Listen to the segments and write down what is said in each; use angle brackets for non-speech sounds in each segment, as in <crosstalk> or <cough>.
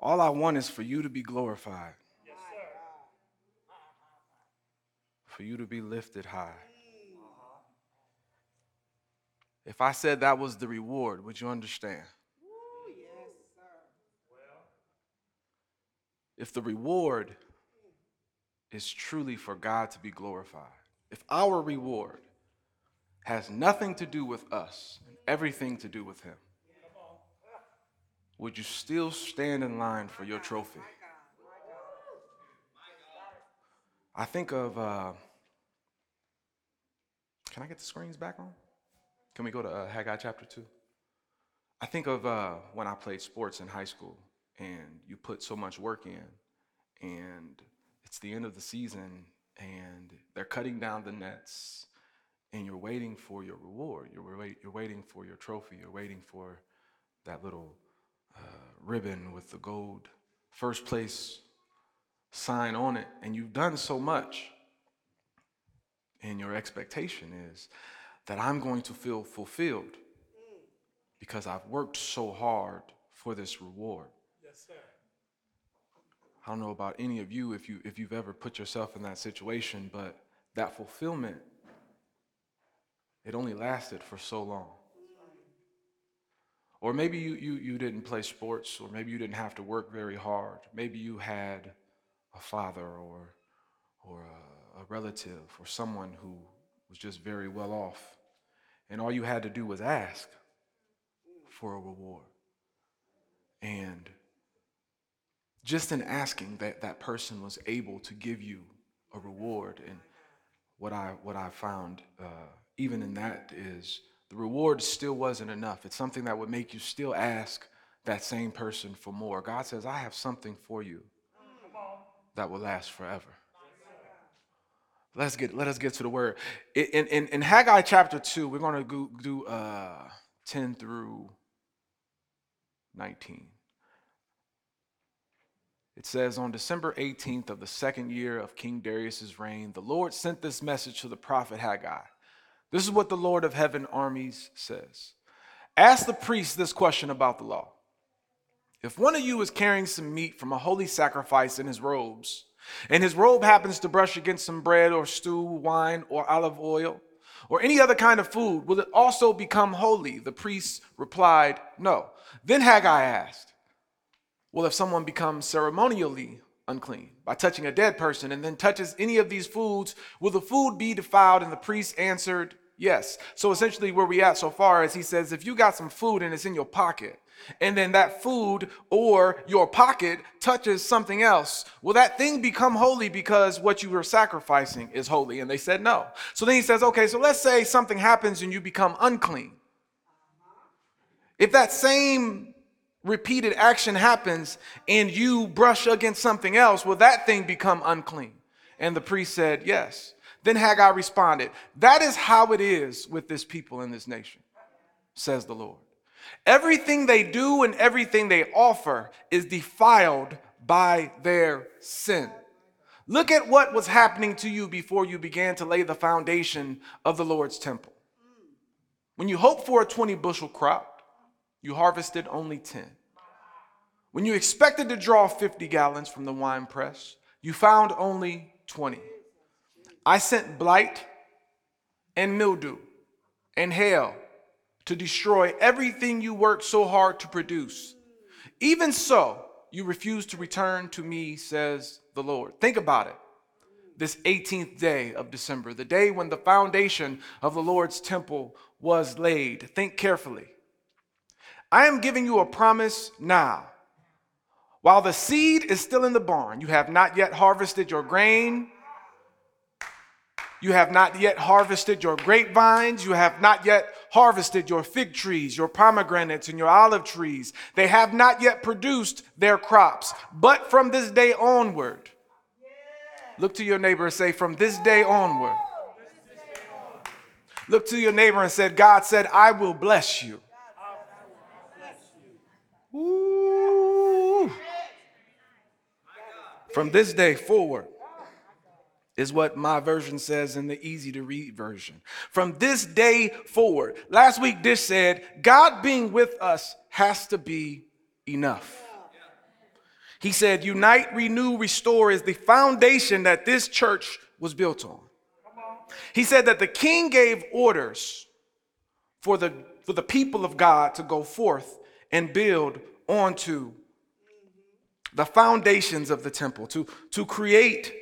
All I want is for you to be glorified, for you to be lifted high. If I said that was the reward, would you understand? If the reward is truly for God to be glorified, if our reward has nothing to do with us and everything to do with Him, would you still stand in line for your trophy? I think of, uh, can I get the screens back on? Can we go to uh, Haggai chapter 2? I think of uh, when I played sports in high school and you put so much work in, and it's the end of the season, and they're cutting down the nets, and you're waiting for your reward. You're, wait, you're waiting for your trophy. You're waiting for that little uh, ribbon with the gold first place sign on it, and you've done so much. And your expectation is that I'm going to feel fulfilled because I've worked so hard for this reward. Yes, sir. I don't know about any of you if you if you've ever put yourself in that situation, but that fulfillment it only lasted for so long. Or maybe you, you, you didn't play sports, or maybe you didn't have to work very hard. Maybe you had a father or, or a, a relative or someone who was just very well off. And all you had to do was ask for a reward. And just in asking that that person was able to give you a reward. And what I, what I found, uh, even in that, is the reward still wasn't enough. It's something that would make you still ask that same person for more. God says, I have something for you that will last forever. Let's get, let us get to the word. In, in, in Haggai chapter 2, we're going to do uh, 10 through 19. It says, On December 18th of the second year of King Darius's reign, the Lord sent this message to the prophet Haggai. This is what the Lord of heaven armies says Ask the priest this question about the law. If one of you is carrying some meat from a holy sacrifice in his robes, and his robe happens to brush against some bread or stew, wine, or olive oil, or any other kind of food, will it also become holy? The priest replied, No. Then Haggai asked, Well, if someone becomes ceremonially unclean by touching a dead person and then touches any of these foods, will the food be defiled? And the priest answered, Yes. So essentially, where we at so far is he says, if you got some food and it's in your pocket, and then that food or your pocket touches something else, will that thing become holy because what you were sacrificing is holy? And they said no. So then he says, okay, so let's say something happens and you become unclean. If that same repeated action happens and you brush against something else, will that thing become unclean? And the priest said, yes. Then Haggai responded, That is how it is with this people in this nation, says the Lord. Everything they do and everything they offer is defiled by their sin. Look at what was happening to you before you began to lay the foundation of the Lord's temple. When you hoped for a 20 bushel crop, you harvested only 10. When you expected to draw 50 gallons from the wine press, you found only 20. I sent blight and mildew and hail to destroy everything you worked so hard to produce. Even so, you refuse to return to me, says the Lord. Think about it. This 18th day of December, the day when the foundation of the Lord's temple was laid. Think carefully. I am giving you a promise now. While the seed is still in the barn, you have not yet harvested your grain you have not yet harvested your grapevines. You have not yet harvested your fig trees, your pomegranates, and your olive trees. They have not yet produced their crops. But from this day onward, look to your neighbor and say, From this day onward. Look to your neighbor and said, God said, I will bless you. Ooh. From this day forward is what my version says in the easy to read version. From this day forward, last week Dish said, God being with us has to be enough. He said, Unite, renew, restore is the foundation that this church was built on. He said that the king gave orders for the, for the people of God to go forth and build onto the foundations of the temple, to, to create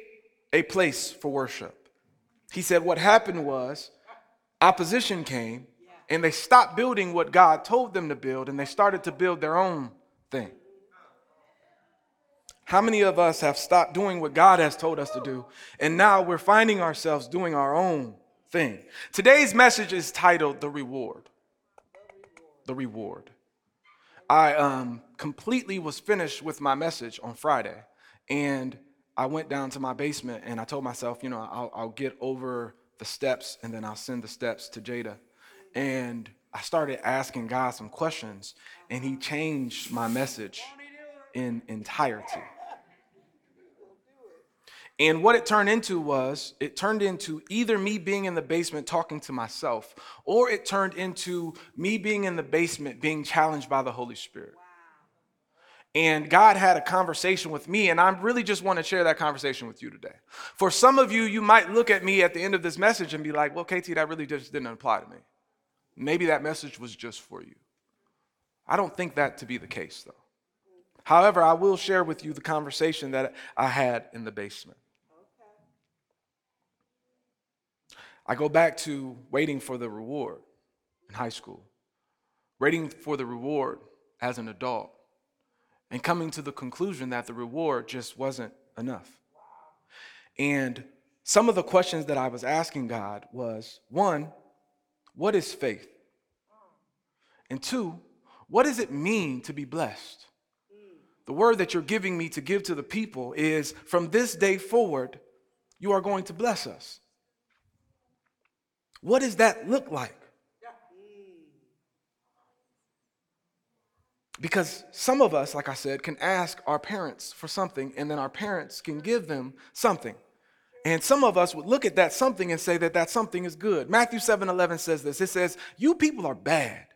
a place for worship. He said what happened was opposition came and they stopped building what God told them to build and they started to build their own thing. How many of us have stopped doing what God has told us to do and now we're finding ourselves doing our own thing? Today's message is titled The Reward. The Reward. I um, completely was finished with my message on Friday and I went down to my basement and I told myself, you know, I'll, I'll get over the steps and then I'll send the steps to Jada. And I started asking God some questions and he changed my message in entirety. And what it turned into was it turned into either me being in the basement talking to myself, or it turned into me being in the basement being challenged by the Holy Spirit. And God had a conversation with me, and I really just want to share that conversation with you today. For some of you, you might look at me at the end of this message and be like, well, KT, that really just didn't apply to me. Maybe that message was just for you. I don't think that to be the case, though. However, I will share with you the conversation that I had in the basement. I go back to waiting for the reward in high school, waiting for the reward as an adult and coming to the conclusion that the reward just wasn't enough. And some of the questions that I was asking God was one, what is faith? And two, what does it mean to be blessed? The word that you're giving me to give to the people is from this day forward, you are going to bless us. What does that look like? Because some of us, like I said, can ask our parents for something and then our parents can give them something. And some of us would look at that something and say that that something is good. Matthew 7 11 says this it says, You people are bad.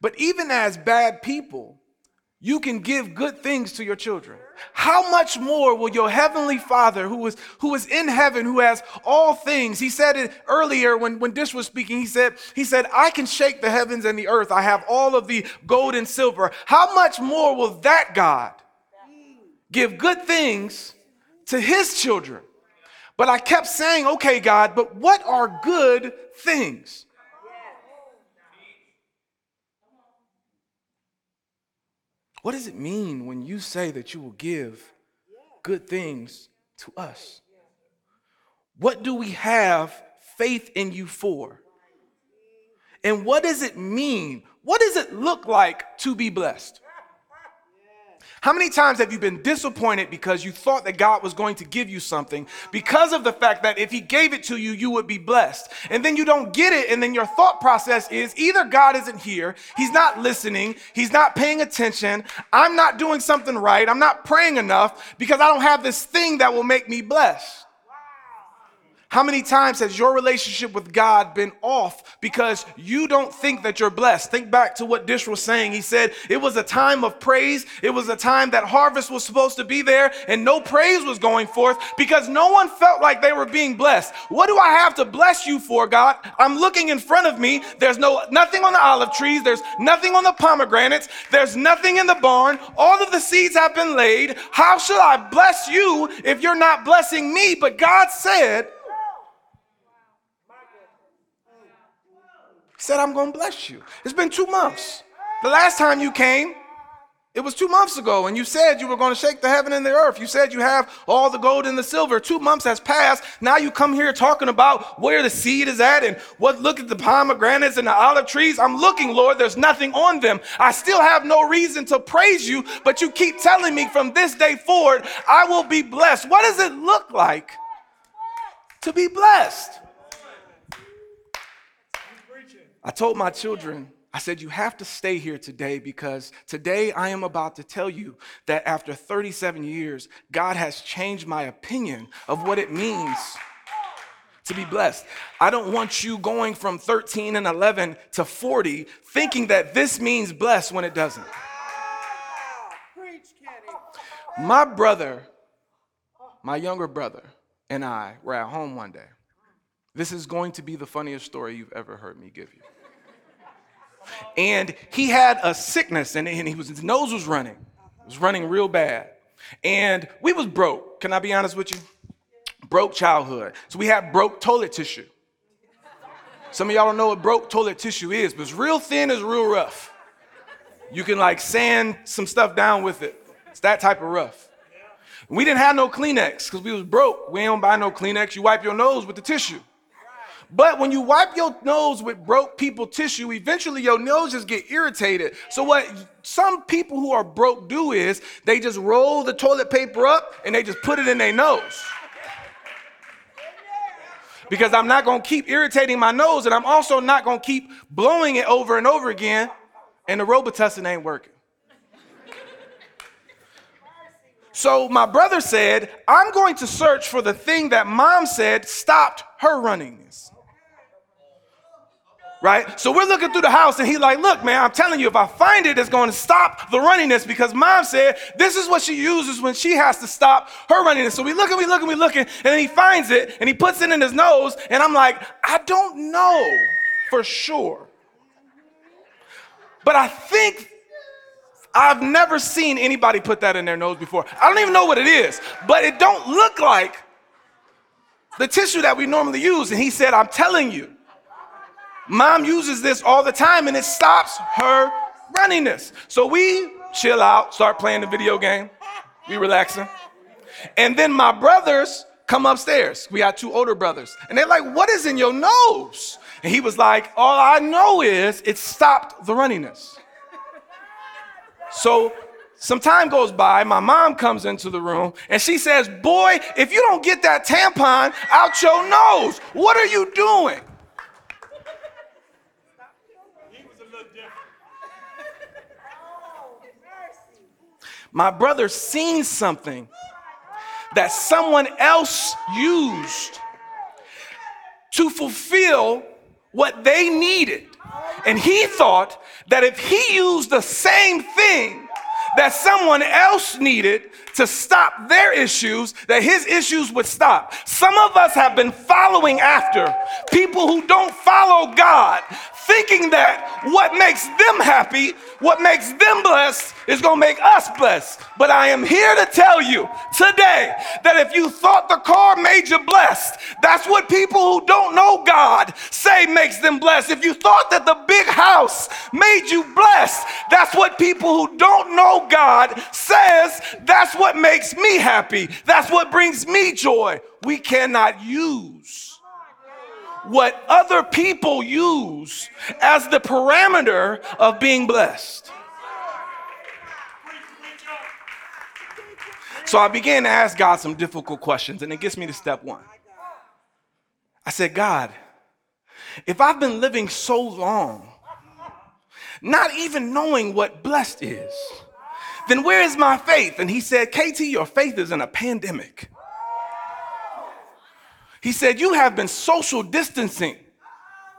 But even as bad people, you can give good things to your children. How much more will your heavenly Father, who is, who is in heaven, who has all things, he said it earlier when, when Dish was speaking, he said, he said, I can shake the heavens and the earth. I have all of the gold and silver. How much more will that God give good things to his children? But I kept saying, okay, God, but what are good things? What does it mean when you say that you will give good things to us? What do we have faith in you for? And what does it mean? What does it look like to be blessed? How many times have you been disappointed because you thought that God was going to give you something because of the fact that if He gave it to you, you would be blessed? And then you don't get it, and then your thought process is either God isn't here, He's not listening, He's not paying attention, I'm not doing something right, I'm not praying enough because I don't have this thing that will make me blessed. How many times has your relationship with God been off because you don't think that you're blessed? Think back to what Dish was saying. He said it was a time of praise. It was a time that harvest was supposed to be there and no praise was going forth because no one felt like they were being blessed. What do I have to bless you for, God? I'm looking in front of me. There's no nothing on the olive trees. There's nothing on the pomegranates. There's nothing in the barn. All of the seeds have been laid. How should I bless you if you're not blessing me? But God said, said, I'm going to bless you. It's been two months. The last time you came, it was two months ago, and you said you were going to shake the heaven and the earth. You said you have all the gold and the silver. Two months has passed. Now you come here talking about where the seed is at and what. Look at the pomegranates and the olive trees. I'm looking, Lord. There's nothing on them. I still have no reason to praise you, but you keep telling me from this day forward, I will be blessed. What does it look like to be blessed? I told my children, I said, You have to stay here today because today I am about to tell you that after 37 years, God has changed my opinion of what it means to be blessed. I don't want you going from 13 and 11 to 40 thinking that this means blessed when it doesn't. My brother, my younger brother, and I were at home one day. This is going to be the funniest story you've ever heard me give you. And he had a sickness and, and he was, his nose was running. It was running real bad. And we was broke. Can I be honest with you? Broke childhood. So we had broke toilet tissue. Some of y'all don't know what broke toilet tissue is, but it's real thin, it's real rough. You can like sand some stuff down with it. It's that type of rough. We didn't have no Kleenex because we was broke. We don't buy no Kleenex. You wipe your nose with the tissue. But when you wipe your nose with broke people tissue, eventually your nose just get irritated. So what some people who are broke do is they just roll the toilet paper up and they just put it in their nose. Because I'm not going to keep irritating my nose and I'm also not going to keep blowing it over and over again and the Robitussin ain't working. So my brother said, I'm going to search for the thing that mom said stopped her runningness right? So we're looking through the house and he's like, look, man, I'm telling you, if I find it, it's going to stop the runniness because mom said this is what she uses when she has to stop her runniness. So we look and we look and we look and then he finds it and he puts it in his nose. And I'm like, I don't know for sure. But I think I've never seen anybody put that in their nose before. I don't even know what it is, but it don't look like the tissue that we normally use. And he said, I'm telling you, Mom uses this all the time and it stops her runniness. So we chill out, start playing the video game, we relaxing. And then my brothers come upstairs. We got two older brothers. And they're like, What is in your nose? And he was like, All I know is it stopped the runniness. So some time goes by, my mom comes into the room and she says, Boy, if you don't get that tampon out your nose, what are you doing? My brother seen something that someone else used to fulfill what they needed. And he thought that if he used the same thing that someone else needed to stop their issues, that his issues would stop. Some of us have been following after people who don't follow God, thinking that what makes them happy, what makes them blessed, is gonna make us blessed. But I am here to tell you today that if you thought the car made you blessed, that's what people who don't know God say makes them blessed. If you thought that the big house made you blessed, that's what people who don't know God says that's what makes me happy. That's what brings me joy. We cannot use what other people use as the parameter of being blessed. So I began to ask God some difficult questions, and it gets me to step one. I said, God, if I've been living so long, not even knowing what blessed is, then where is my faith? And he said, KT, your faith is in a pandemic. He said, You have been social distancing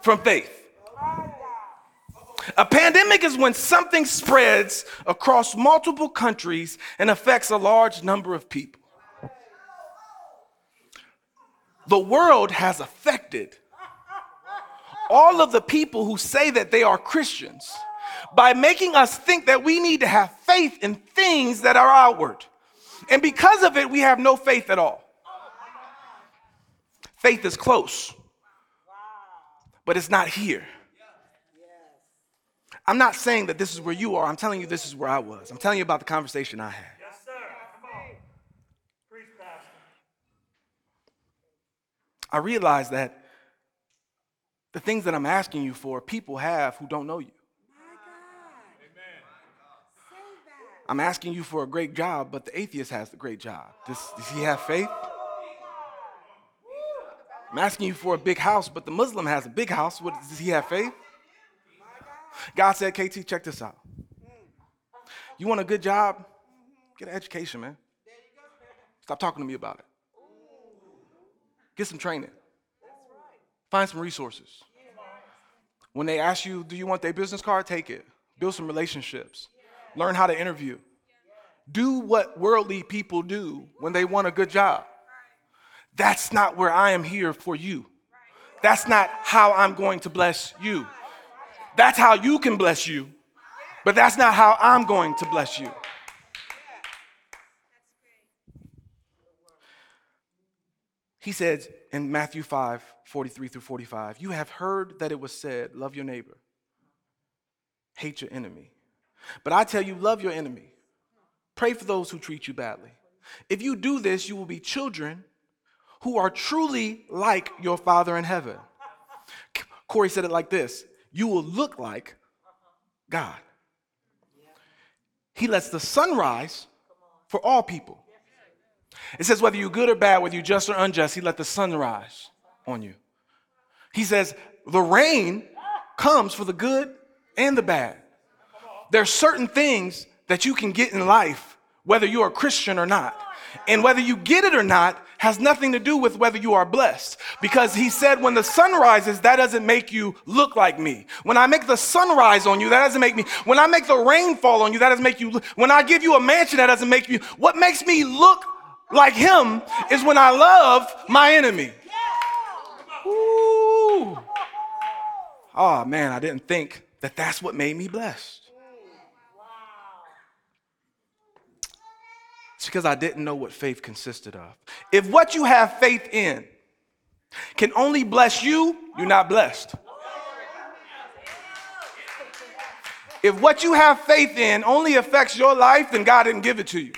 from faith. A pandemic is when something spreads across multiple countries and affects a large number of people. The world has affected all of the people who say that they are Christians by making us think that we need to have faith in things that are outward. And because of it, we have no faith at all. Faith is close, but it's not here. I'm not saying that this is where you are. I'm telling you this is where I was. I'm telling you about the conversation I had. Yes, sir. Come on. Preach, Pastor. I realized that the things that I'm asking you for, people have who don't know you. I'm asking you for a great job, but the atheist has the great job. Does, does he have faith? I'm asking you for a big house, but the Muslim has a big house. What, does he have faith? God said, KT, check this out. You want a good job? Get an education, man. Stop talking to me about it. Get some training. Find some resources. When they ask you, do you want their business card? Take it. Build some relationships. Learn how to interview. do what worldly people do when they want a good job. That's not where I am here for you. That's not how I'm going to bless you. That's how you can bless you, but that's not how I'm going to bless you. He says in Matthew 5 43 through 45, You have heard that it was said, Love your neighbor, hate your enemy. But I tell you, love your enemy, pray for those who treat you badly. If you do this, you will be children who are truly like your Father in heaven. Corey said it like this You will look like God. He lets the sun rise for all people. It says, whether you're good or bad, whether you're just or unjust, he let the sun rise on you. He says, the rain comes for the good and the bad. There are certain things that you can get in life, whether you're a Christian or not. And whether you get it or not has nothing to do with whether you are blessed. Because he said, when the sun rises, that doesn't make you look like me. When I make the sun rise on you, that doesn't make me. When I make the rain fall on you, that doesn't make you. When I give you a mansion, that doesn't make you. What makes me look like him is when I love my enemy. Ooh. Oh man, I didn't think that that's what made me blessed. It's because I didn't know what faith consisted of. If what you have faith in can only bless you, you're not blessed. If what you have faith in only affects your life, then God didn't give it to you.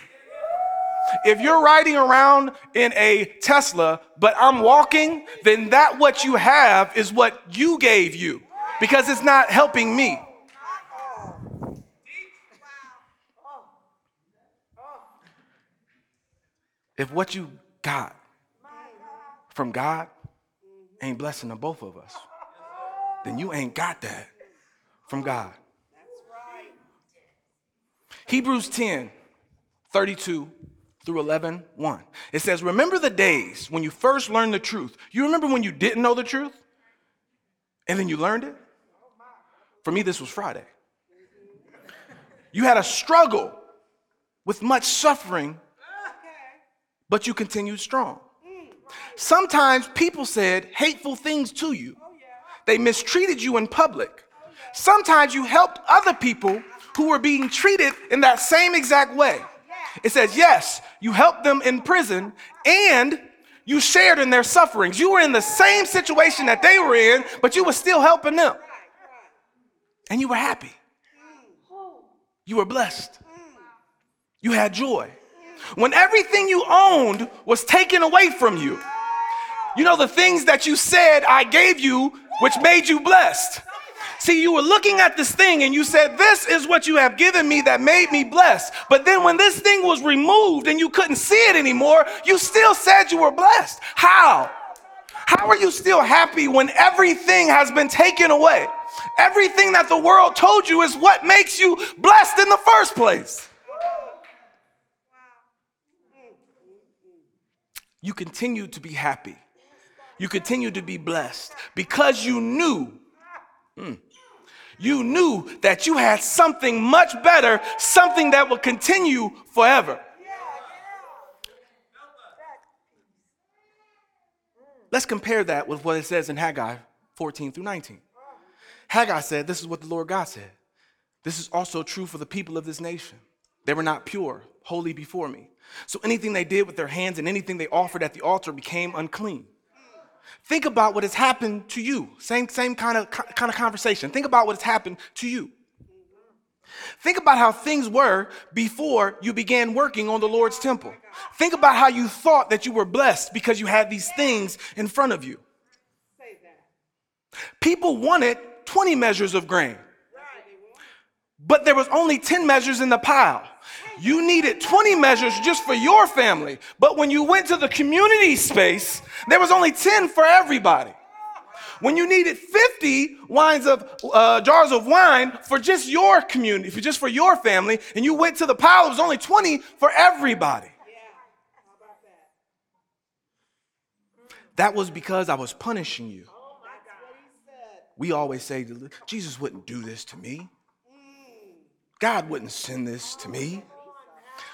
If you're riding around in a Tesla, but I'm walking, then that what you have is what you gave you because it's not helping me. If what you got from God ain't blessing the both of us, then you ain't got that from God. Hebrews 10 32 through 11 1. It says, Remember the days when you first learned the truth. You remember when you didn't know the truth? And then you learned it? For me, this was Friday. You had a struggle with much suffering but you continued strong. Sometimes people said hateful things to you. They mistreated you in public. Sometimes you helped other people who were being treated in that same exact way. It says, yes, you helped them in prison and you shared in their sufferings. You were in the same situation that they were in, but you were still helping them. And you were happy. You were blessed. You had joy when everything you owned was taken away from you. You know, the things that you said I gave you, which made you blessed. See, you were looking at this thing and you said, This is what you have given me that made me blessed. But then when this thing was removed and you couldn't see it anymore, you still said you were blessed. How? How are you still happy when everything has been taken away? Everything that the world told you is what makes you blessed in the first place. You continued to be happy. You continued to be blessed because you knew. Mm, you knew that you had something much better, something that will continue forever. Let's compare that with what it says in Haggai 14 through 19. Haggai said, This is what the Lord God said. This is also true for the people of this nation. They were not pure, holy before me. So anything they did with their hands and anything they offered at the altar became unclean. Think about what has happened to you. Same, same kind of, kind of conversation. Think about what has happened to you. Think about how things were before you began working on the Lord's temple. Think about how you thought that you were blessed because you had these things in front of you. People wanted 20 measures of grain, but there was only 10 measures in the pile you needed 20 measures just for your family. But when you went to the community space, there was only 10 for everybody. When you needed 50 wines of uh, jars of wine for just your community, for just for your family, and you went to the pile, it was only 20 for everybody. That was because I was punishing you. We always say, Jesus wouldn't do this to me. God wouldn't send this to me.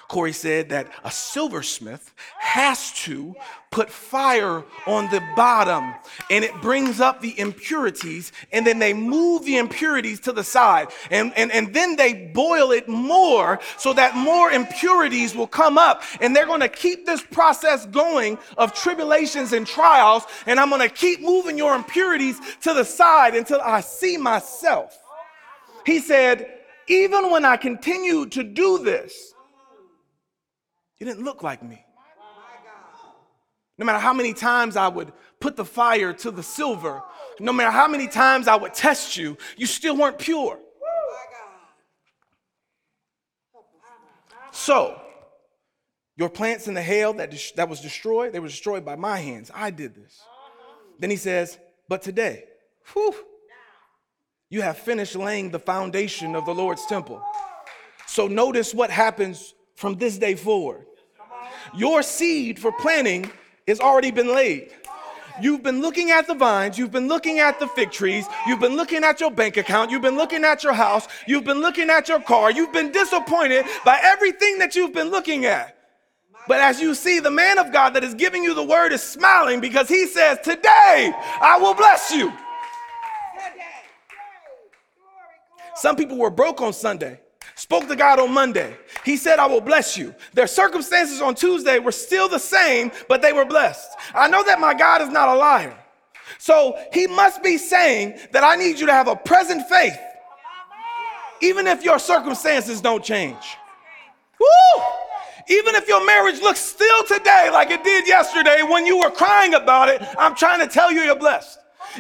Corey said that a silversmith has to put fire on the bottom and it brings up the impurities and then they move the impurities to the side and, and, and then they boil it more so that more impurities will come up and they're going to keep this process going of tribulations and trials and i'm going to keep moving your impurities to the side until i see myself he said even when i continued to do this you didn't look like me no matter how many times I would put the fire to the silver, no matter how many times I would test you, you still weren't pure. So, your plants in the hail that, that was destroyed, they were destroyed by my hands. I did this. Then he says, But today, whew, you have finished laying the foundation of the Lord's temple. So, notice what happens from this day forward. Your seed for planting it's already been laid. You've been looking at the vines, you've been looking at the fig trees, you've been looking at your bank account, you've been looking at your house, you've been looking at your car, you've been disappointed by everything that you've been looking at. But as you see, the man of God that is giving you the word is smiling because he says, Today I will bless you. Some people were broke on Sunday. Spoke to God on Monday. He said, I will bless you. Their circumstances on Tuesday were still the same, but they were blessed. I know that my God is not a liar. So he must be saying that I need you to have a present faith, even if your circumstances don't change. Woo! Even if your marriage looks still today like it did yesterday when you were crying about it, I'm trying to tell you you're blessed.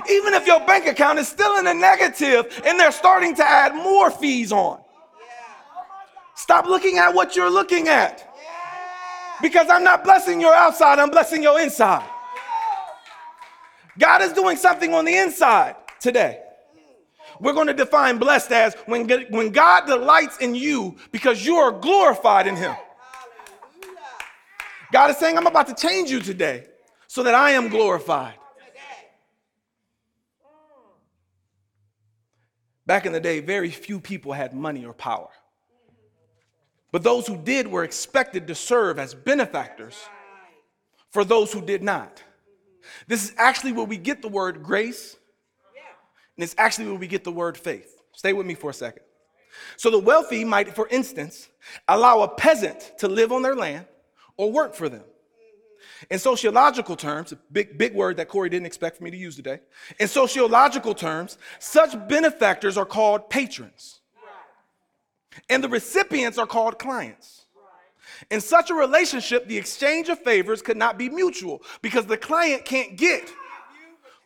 Even if your bank account is still in the negative and they're starting to add more fees on. Stop looking at what you're looking at. Because I'm not blessing your outside, I'm blessing your inside. God is doing something on the inside today. We're going to define blessed as when, when God delights in you because you are glorified in Him. God is saying, I'm about to change you today so that I am glorified. Back in the day, very few people had money or power. But those who did were expected to serve as benefactors for those who did not. This is actually where we get the word grace, and it's actually where we get the word faith. Stay with me for a second. So the wealthy might, for instance, allow a peasant to live on their land or work for them. In sociological terms, a big, big word that Corey didn't expect for me to use today. In sociological terms, such benefactors are called patrons and the recipients are called clients. In such a relationship, the exchange of favors could not be mutual because the client can't get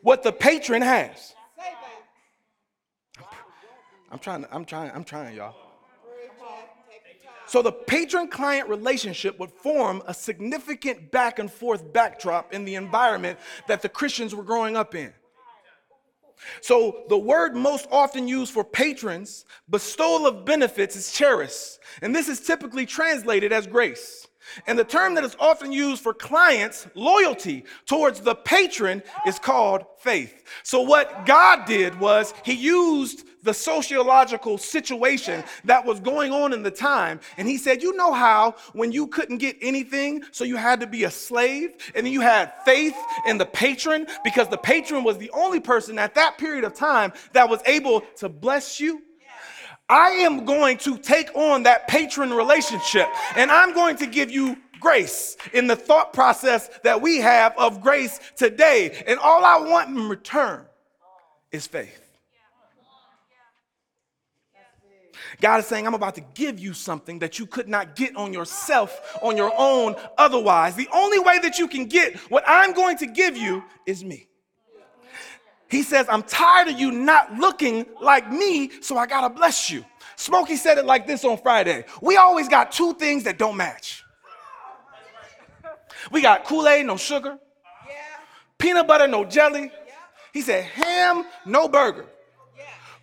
what the patron has. I'm trying, I'm trying, I'm trying, y'all. So the patron client relationship would form a significant back and forth backdrop in the environment that the Christians were growing up in. So the word most often used for patrons, bestowal of benefits, is charis, and this is typically translated as grace. And the term that is often used for clients, loyalty towards the patron, is called faith. So, what God did was He used the sociological situation that was going on in the time. And he said, You know how when you couldn't get anything, so you had to be a slave, and then you had faith in the patron because the patron was the only person at that period of time that was able to bless you? I am going to take on that patron relationship and I'm going to give you grace in the thought process that we have of grace today. And all I want in return is faith. God is saying, I'm about to give you something that you could not get on yourself, on your own, otherwise. The only way that you can get what I'm going to give you is me. He says, I'm tired of you not looking like me, so I gotta bless you. Smokey said it like this on Friday. We always got two things that don't match. We got Kool Aid, no sugar, peanut butter, no jelly. He said, ham, no burger.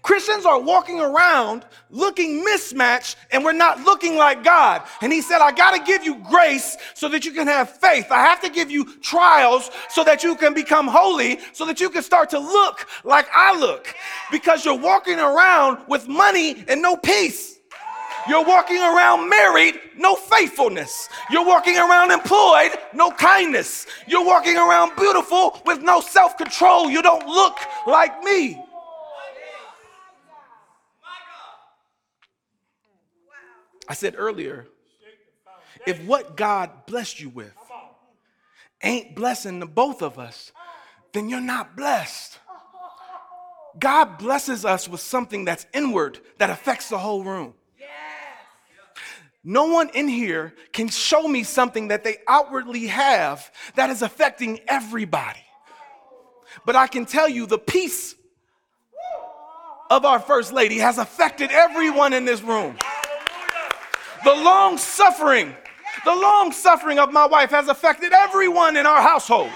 Christians are walking around looking mismatched and we're not looking like God. And he said, I got to give you grace so that you can have faith. I have to give you trials so that you can become holy, so that you can start to look like I look. Because you're walking around with money and no peace. You're walking around married, no faithfulness. You're walking around employed, no kindness. You're walking around beautiful with no self control. You don't look like me. I said earlier, if what God blessed you with ain't blessing the both of us, then you're not blessed. God blesses us with something that's inward that affects the whole room. No one in here can show me something that they outwardly have that is affecting everybody. But I can tell you the peace of our First Lady has affected everyone in this room. The long suffering, the long suffering of my wife has affected everyone in our household.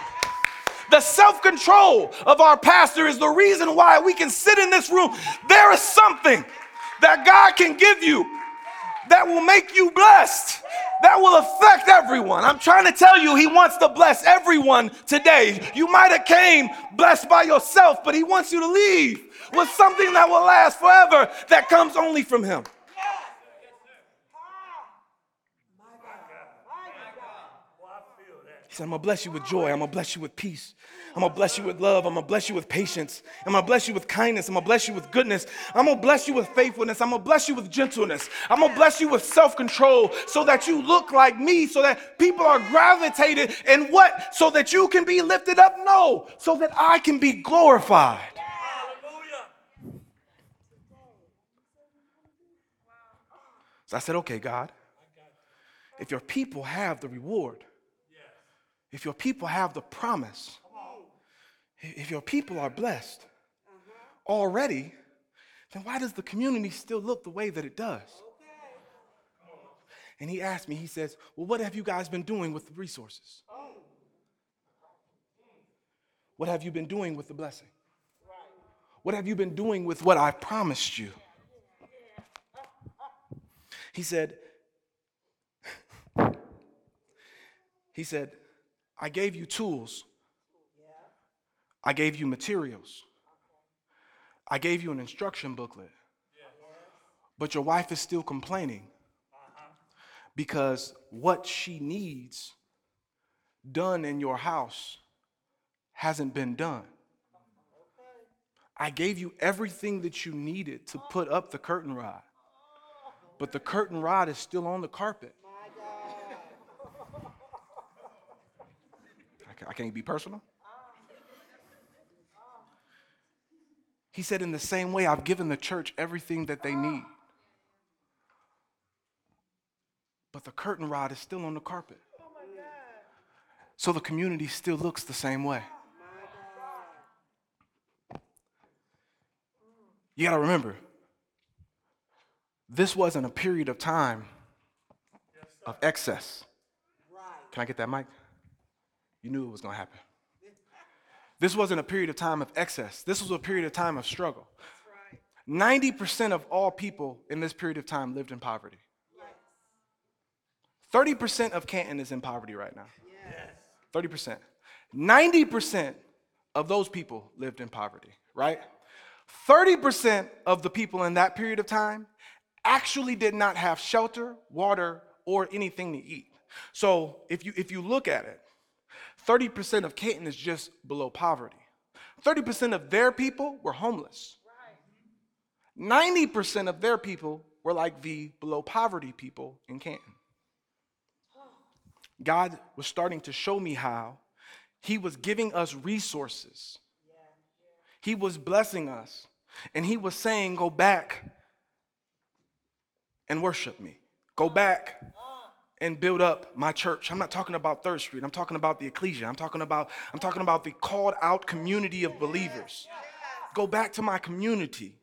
The self control of our pastor is the reason why we can sit in this room. There is something that God can give you that will make you blessed, that will affect everyone. I'm trying to tell you, He wants to bless everyone today. You might have came blessed by yourself, but He wants you to leave with something that will last forever that comes only from Him. He I'm gonna bless you with joy. I'm gonna bless you with peace. I'm gonna bless you with love. I'm gonna bless you with patience. I'm gonna bless you with kindness. I'm gonna bless you with goodness. I'm gonna bless you with faithfulness. I'm gonna bless you with gentleness. I'm gonna bless you with self control so that you look like me, so that people are gravitated and what? So that you can be lifted up? No, so that I can be glorified. So I said, okay, God, if your people have the reward, if your people have the promise, if your people are blessed already, then why does the community still look the way that it does? And he asked me, he says, Well, what have you guys been doing with the resources? What have you been doing with the blessing? What have you been doing with what I promised you? He said, <laughs> He said, I gave you tools. I gave you materials. I gave you an instruction booklet. But your wife is still complaining because what she needs done in your house hasn't been done. I gave you everything that you needed to put up the curtain rod, but the curtain rod is still on the carpet. I can't be personal. He said, in the same way, I've given the church everything that they need. But the curtain rod is still on the carpet. So the community still looks the same way. You got to remember, this wasn't a period of time of excess. Can I get that mic? You knew it was going to happen. This wasn't a period of time of excess. This was a period of time of struggle. 90% of all people in this period of time lived in poverty. 30% of Canton is in poverty right now. 30%. 90% of those people lived in poverty, right? 30% of the people in that period of time actually did not have shelter, water, or anything to eat. So if you if you look at it, 30% of Canton is just below poverty. 30% of their people were homeless. 90% of their people were like the below poverty people in Canton. God was starting to show me how He was giving us resources. He was blessing us. And He was saying, Go back and worship me. Go back and build up my church. I'm not talking about Third Street. I'm talking about the ecclesia. I'm talking about I'm talking about the called out community of believers. Go back to my community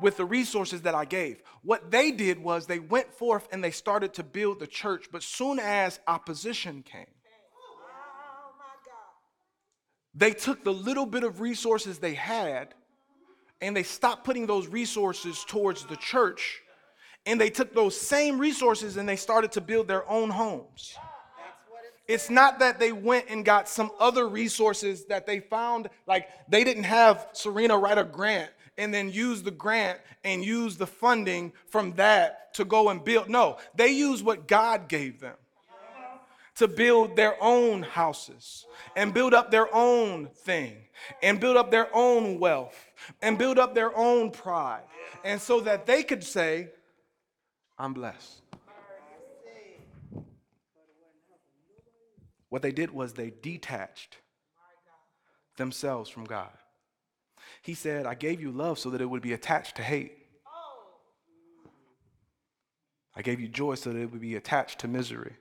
with the resources that I gave. What they did was they went forth and they started to build the church, but soon as opposition came, they took the little bit of resources they had and they stopped putting those resources towards the church and they took those same resources and they started to build their own homes. It's not that they went and got some other resources that they found, like they didn't have Serena write a grant and then use the grant and use the funding from that to go and build. No, they use what God gave them to build their own houses and build up their own thing and build up their own wealth and build up their own pride. And so that they could say, I'm blessed. What they did was they detached themselves from God. He said, I gave you love so that it would be attached to hate. I gave you joy so that it would be attached to misery.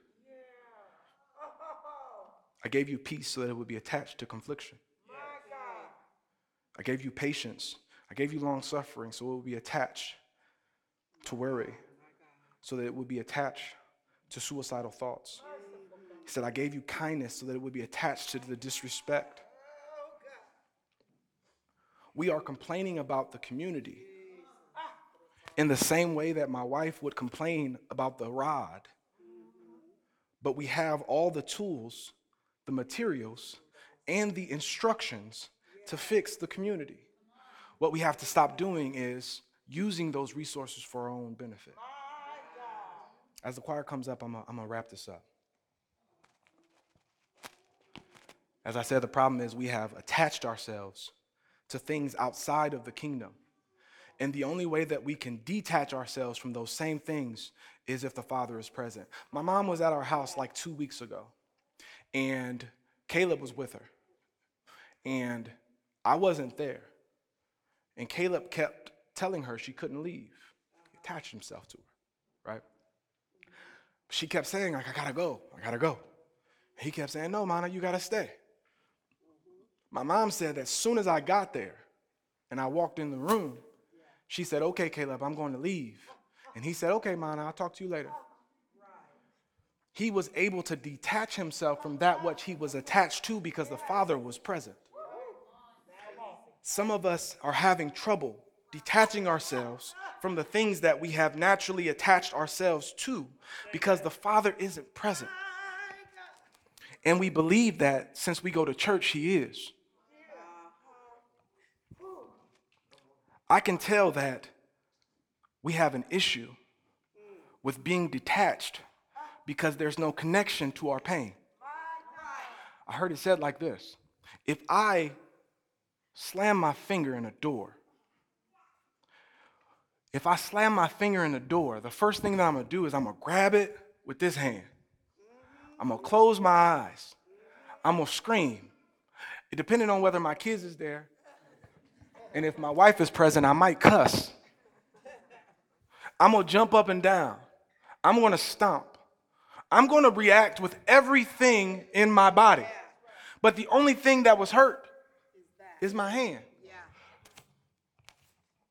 I gave you peace so that it would be attached to confliction. I gave you patience. I gave you long suffering so it would be attached to worry, so that it would be attached to suicidal thoughts. He said, I gave you kindness so that it would be attached to the disrespect. We are complaining about the community in the same way that my wife would complain about the rod. But we have all the tools, the materials, and the instructions to fix the community. What we have to stop doing is using those resources for our own benefit. As the choir comes up, I'm going to wrap this up. As I said, the problem is we have attached ourselves to things outside of the kingdom. And the only way that we can detach ourselves from those same things is if the Father is present. My mom was at our house like two weeks ago, and Caleb was with her. And I wasn't there. And Caleb kept telling her she couldn't leave. He attached himself to her, right? She kept saying, like, I gotta go, I gotta go. He kept saying, No, Mana, you gotta stay. My mom said that as soon as I got there and I walked in the room, she said, Okay, Caleb, I'm going to leave. And he said, Okay, Mana, I'll talk to you later. He was able to detach himself from that which he was attached to because the Father was present. Some of us are having trouble detaching ourselves from the things that we have naturally attached ourselves to because the Father isn't present. And we believe that since we go to church, He is. I can tell that we have an issue with being detached because there's no connection to our pain. I heard it said like this If I slam my finger in a door, if I slam my finger in the door, the first thing that I'm gonna do is I'm gonna grab it with this hand. I'm gonna close my eyes. I'm gonna scream. Depending on whether my kids is there, and if my wife is present, I might cuss. I'm gonna jump up and down. I'm gonna stomp. I'm gonna react with everything in my body. But the only thing that was hurt is my hand.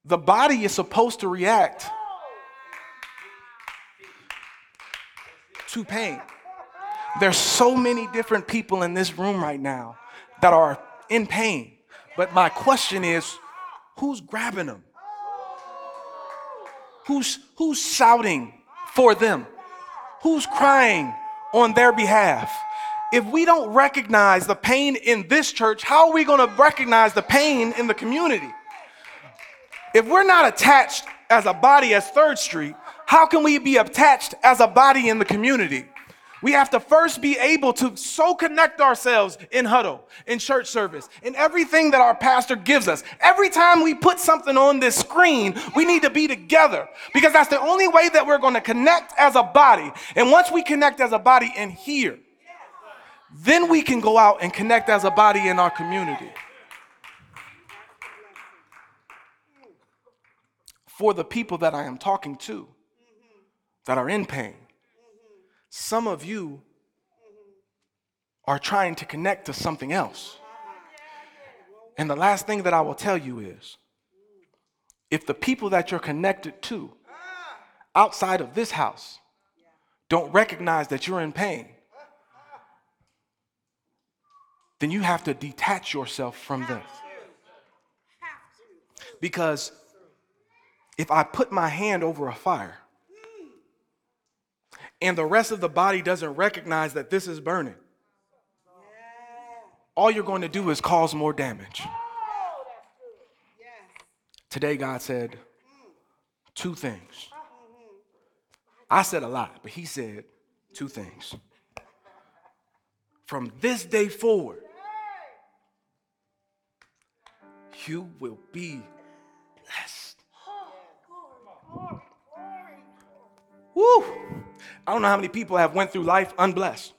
The body is supposed to react to pain. There's so many different people in this room right now that are in pain. But my question is who's grabbing them? Who's, who's shouting for them? Who's crying on their behalf? If we don't recognize the pain in this church, how are we going to recognize the pain in the community? If we're not attached as a body as Third Street, how can we be attached as a body in the community? We have to first be able to so connect ourselves in huddle, in church service, in everything that our pastor gives us. Every time we put something on this screen, we need to be together because that's the only way that we're going to connect as a body. And once we connect as a body in here, then we can go out and connect as a body in our community. For the people that I am talking to that are in pain, some of you are trying to connect to something else. And the last thing that I will tell you is if the people that you're connected to outside of this house don't recognize that you're in pain, then you have to detach yourself from them. Because if I put my hand over a fire and the rest of the body doesn't recognize that this is burning, all you're going to do is cause more damage. Today, God said two things. I said a lot, but He said two things. From this day forward, you will be blessed. Woo! I don't know how many people have went through life unblessed.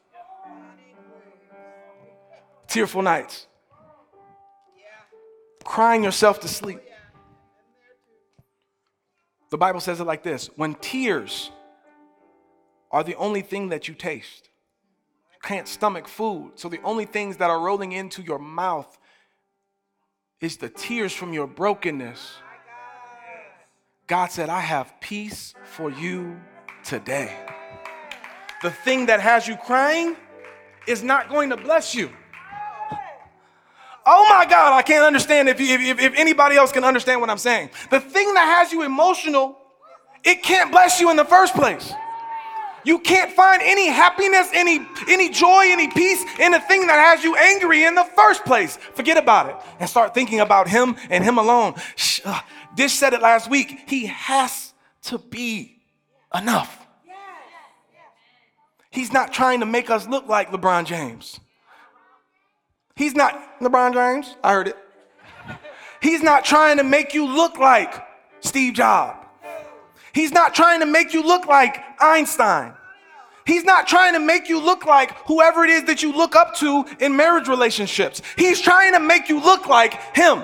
Tearful nights. Crying yourself to sleep. The Bible says it like this when tears are the only thing that you taste, you can't stomach food. So the only things that are rolling into your mouth is the tears from your brokenness. God said, I have peace for you today. The thing that has you crying is not going to bless you. Oh my God, I can't understand if, you, if, if anybody else can understand what I'm saying. The thing that has you emotional, it can't bless you in the first place. You can't find any happiness, any, any joy, any peace in the thing that has you angry in the first place. Forget about it and start thinking about Him and Him alone. Uh, Dish said it last week. He has to be enough. He's not trying to make us look like LeBron James. He's not LeBron James. I heard it. He's not trying to make you look like Steve Jobs. He's not trying to make you look like Einstein. He's not trying to make you look like whoever it is that you look up to in marriage relationships. He's trying to make you look like him.